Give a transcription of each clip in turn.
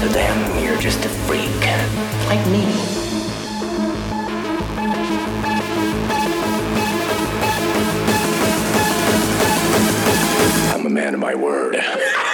To them, you're just a freak, like me. I'm a man of my word.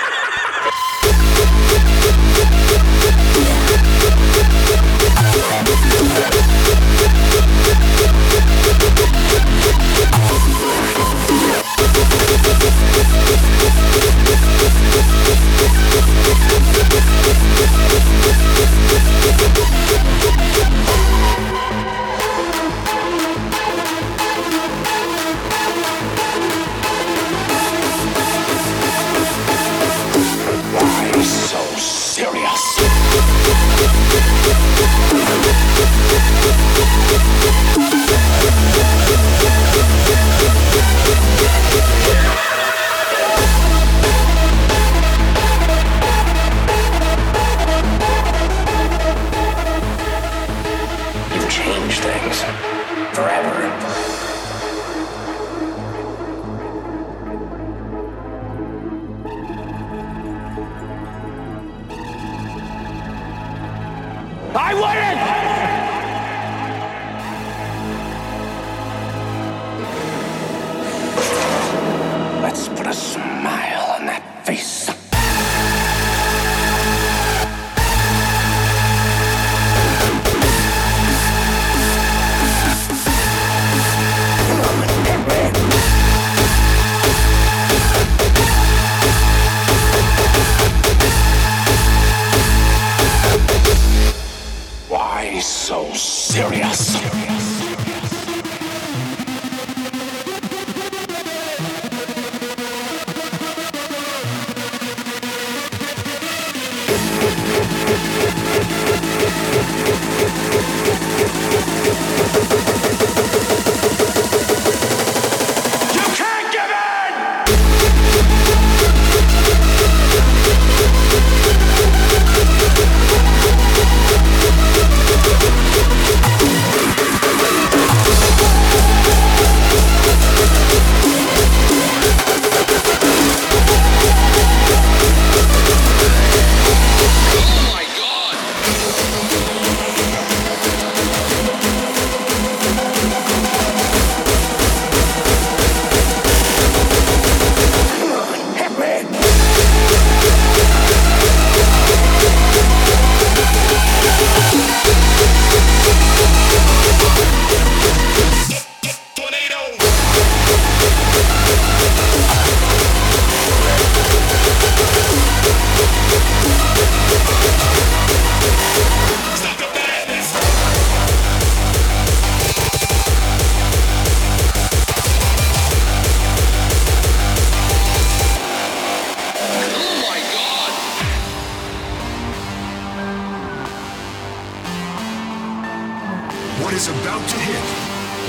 bow to him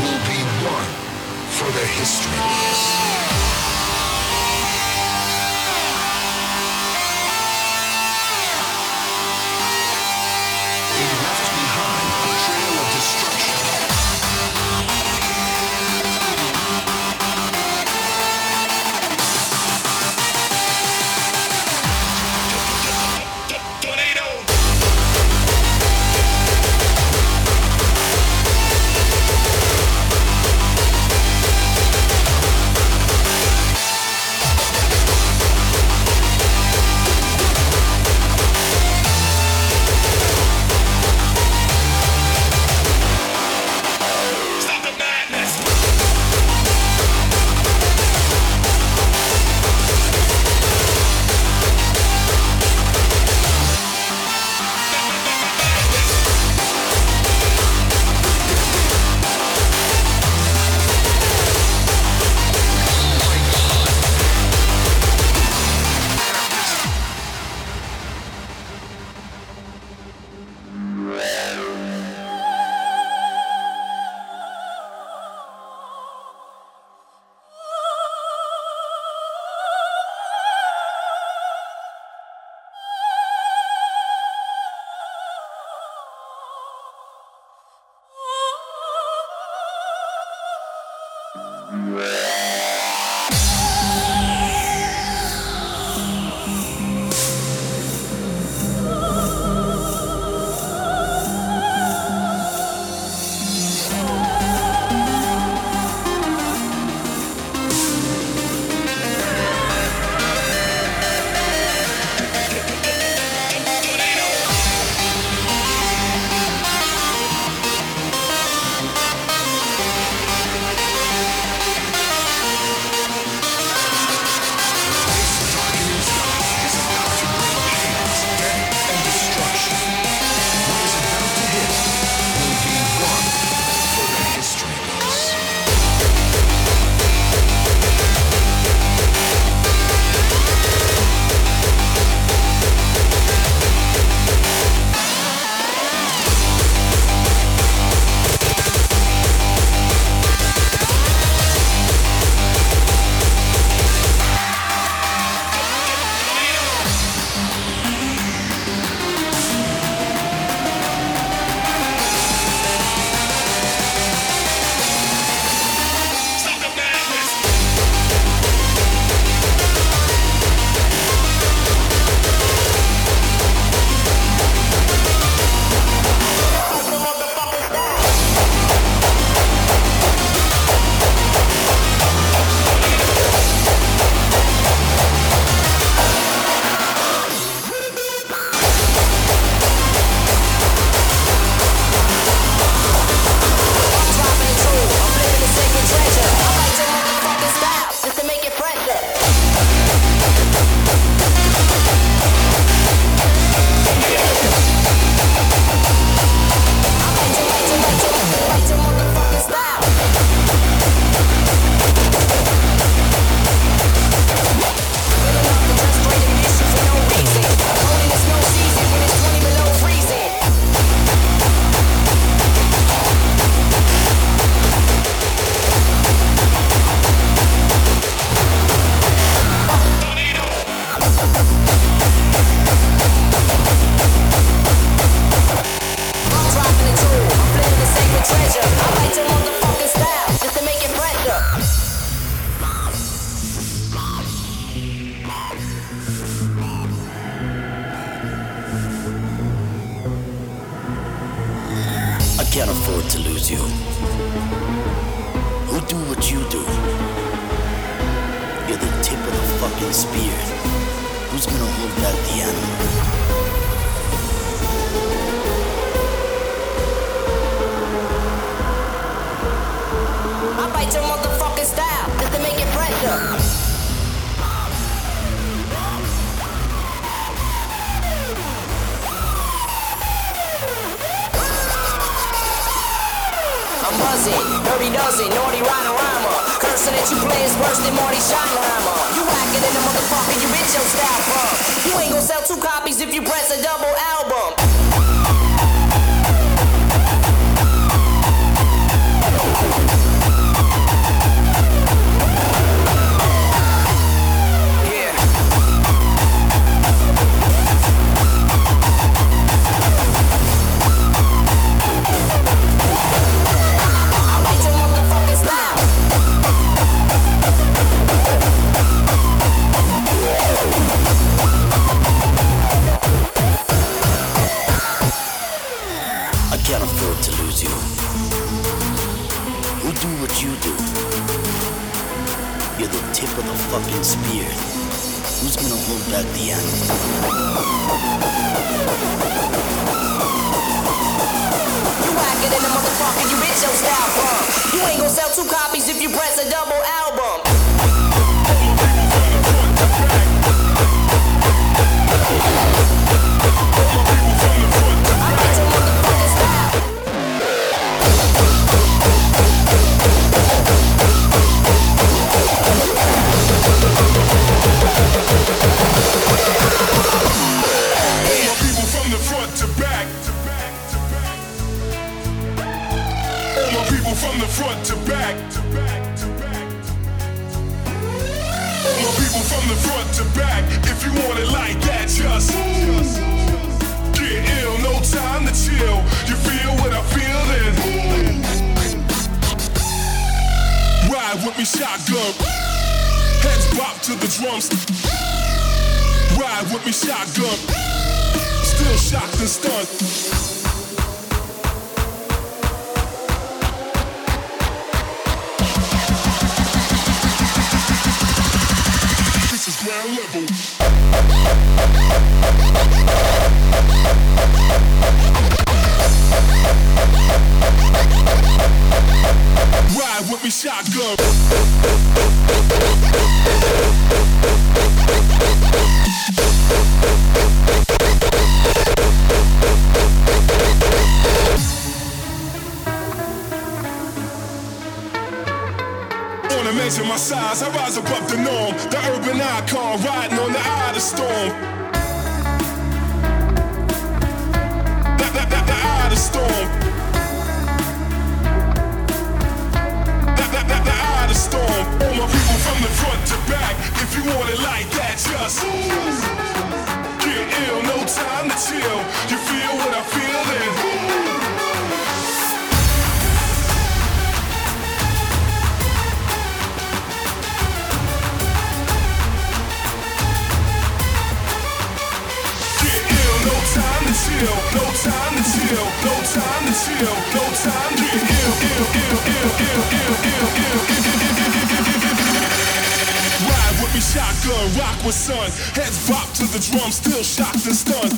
will be one for the history. Can't afford to lose you. Who do what you do? You're the tip of the fucking spear. Who's gonna hold back the animal? You whacking in the motherfucker, you bitch your style from. You ain't gonna sell two copies if you press a double album. From the front to back. My people from the front to back. If you want it like that, just get ill. No time to chill. You feel what I feel then. Ride with me, shotgun. Heads bop to the drums. Ride with me, shotgun. Still shocked and stunned. shotgun. Me. Wanna measure my size, I rise above the norm. The urban icon, riding on the eye of the storm. The, the, the, the eye of the storm. The, the, the, the eye of the storm. All my people from the front to back. If you want it like that, just get ill. No time to chill. You feel what I feel then. Rock with sun, heads bop to the drum, still shocked and stunned.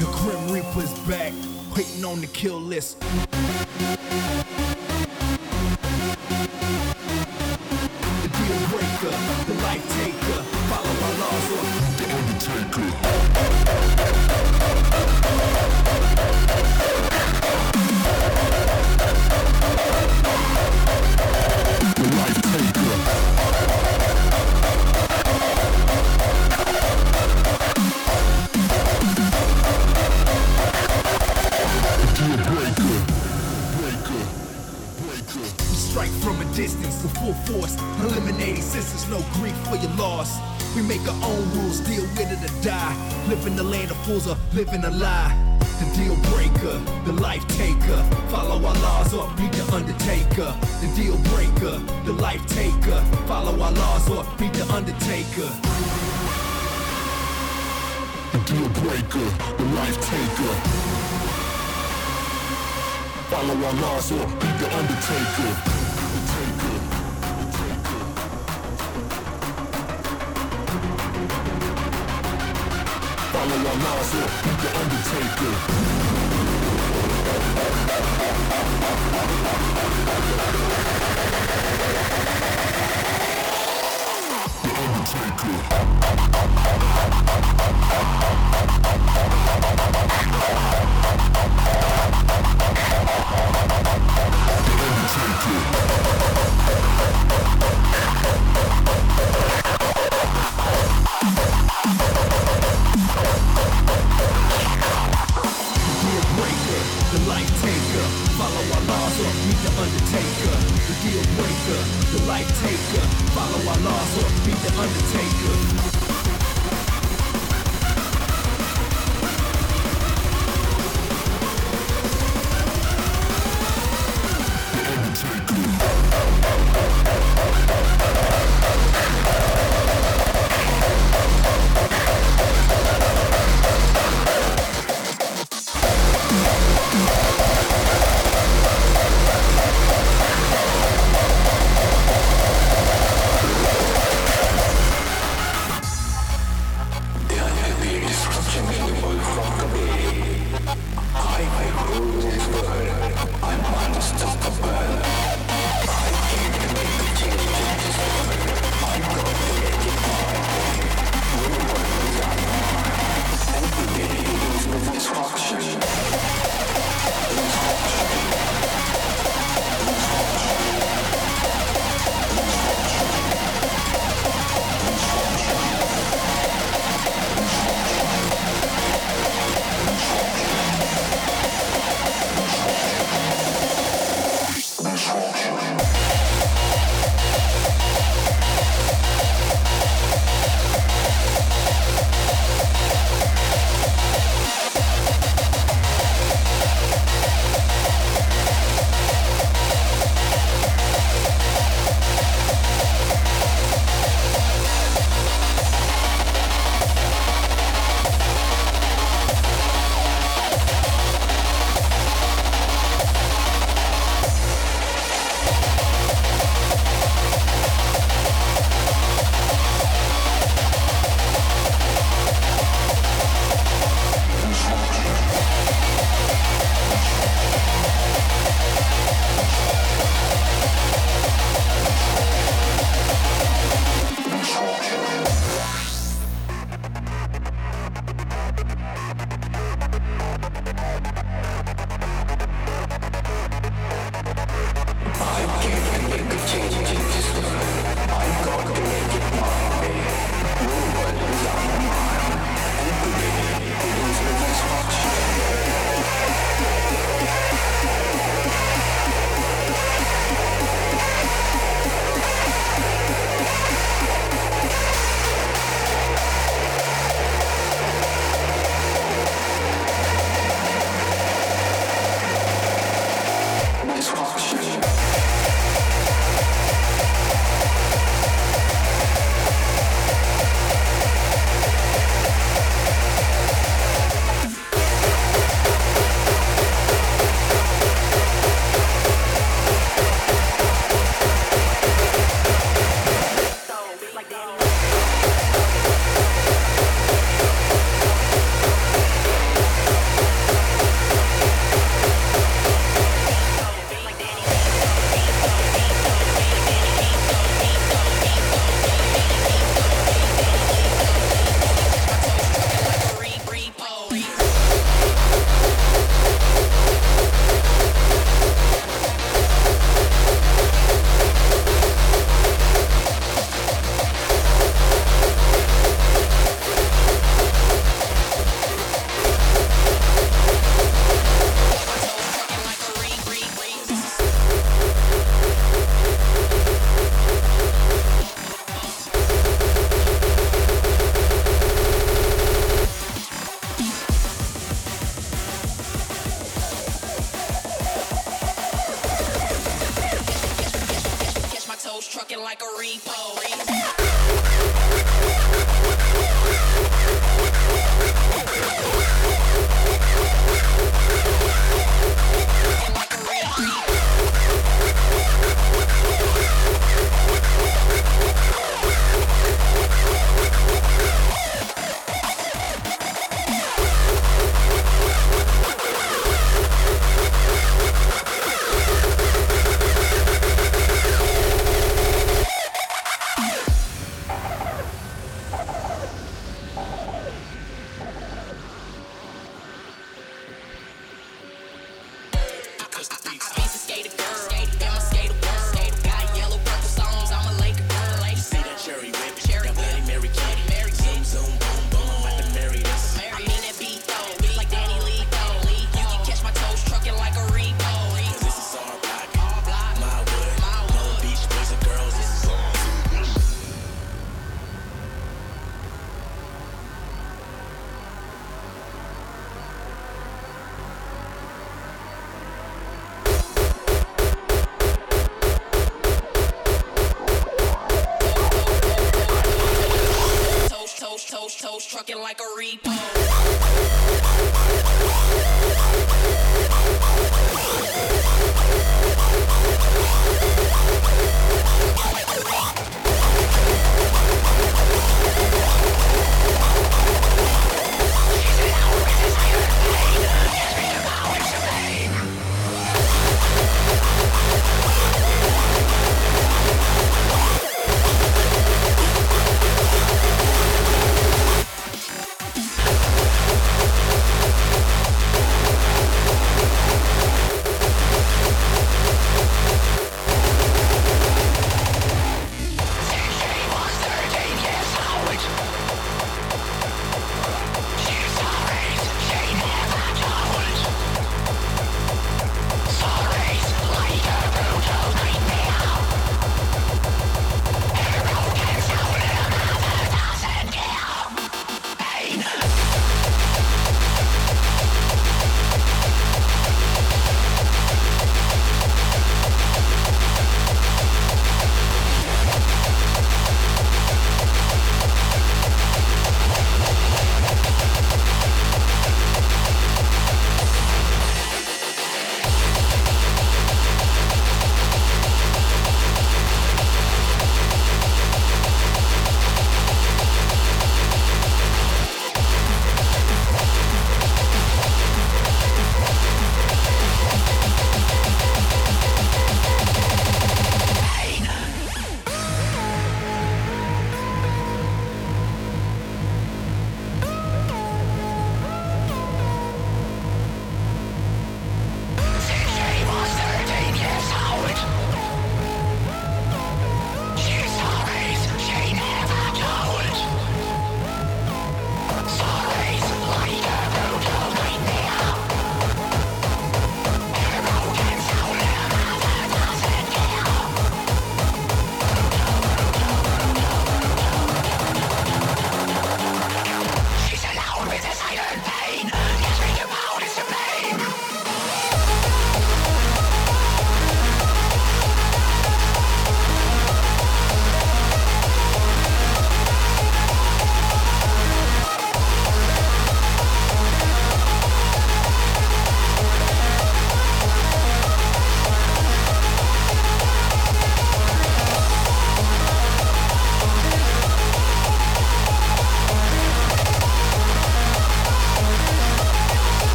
The Grim Reaper's back, waiting on the kill list. The deal breaker, the life taker, follow my laws or the undertaker. force. Eliminating sisters, no grief for your loss. We make our own rules, deal with it or die. Live in the land of fools or living a lie. The deal breaker, the life taker. Follow our laws or be the undertaker. The deal breaker, the life taker. Follow our laws or be the undertaker. The deal breaker, the life taker. Follow our laws or be the undertaker. follow our nozzle, beat the Undertaker. The Undertaker. undertake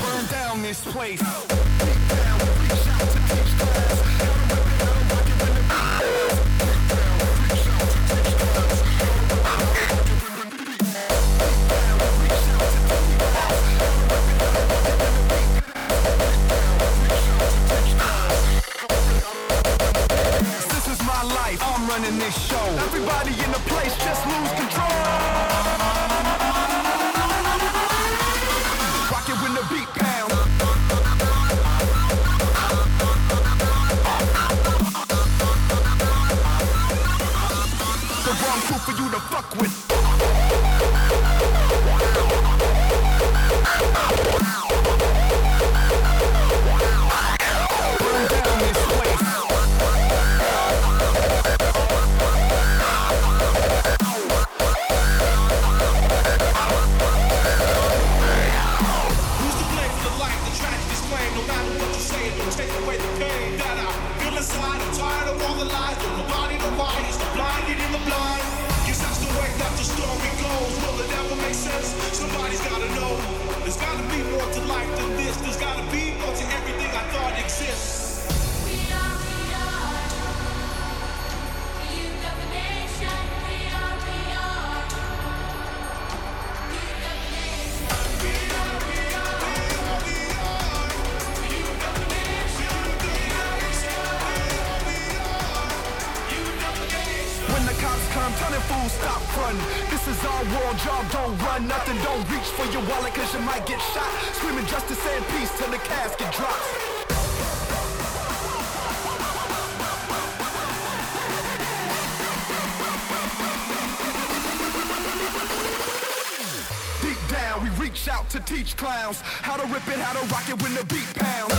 Burn down this place. in this show. Everybody in the place just lose control. Rock it when the beat pounds. The wrong crew for you to fuck with. Reach for your wallet cause you might get shot. Screaming justice and peace till the casket drops. Deep down we reach out to teach clowns how to rip it, how to rock it when the beat pounds.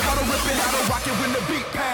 How to rip it, how to rock it when the beat pounds.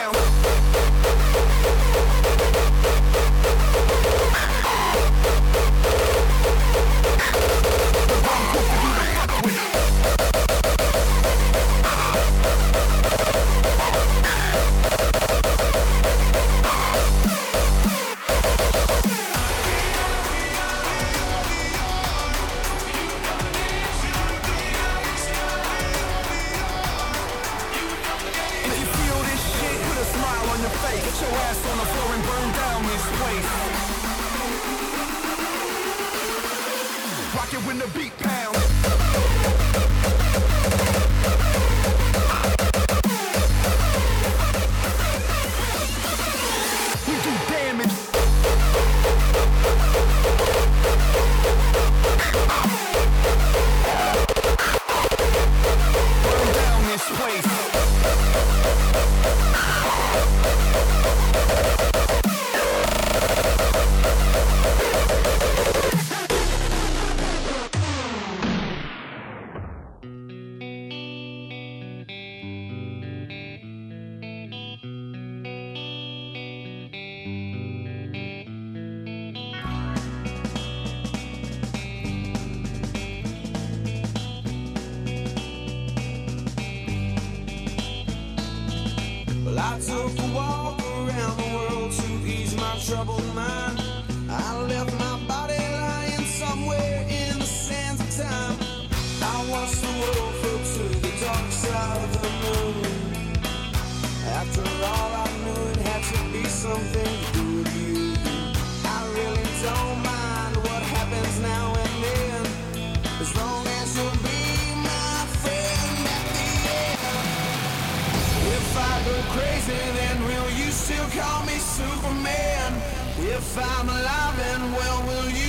troubled mind. if I'm alive and well, will you?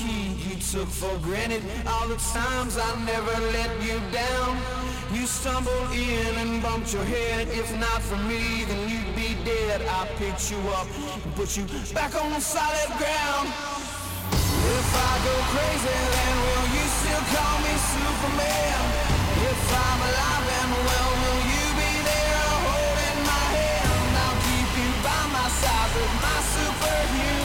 Keep. You took for granted all the times I never let you down. You stumbled in and bumped your head. If not for me, then you'd be dead. I picked you up and put you back on solid ground. If I go crazy, then will you still call me Superman? If I'm alive and well, will you be there holding my hand? I'll keep you by my side with my superhuman,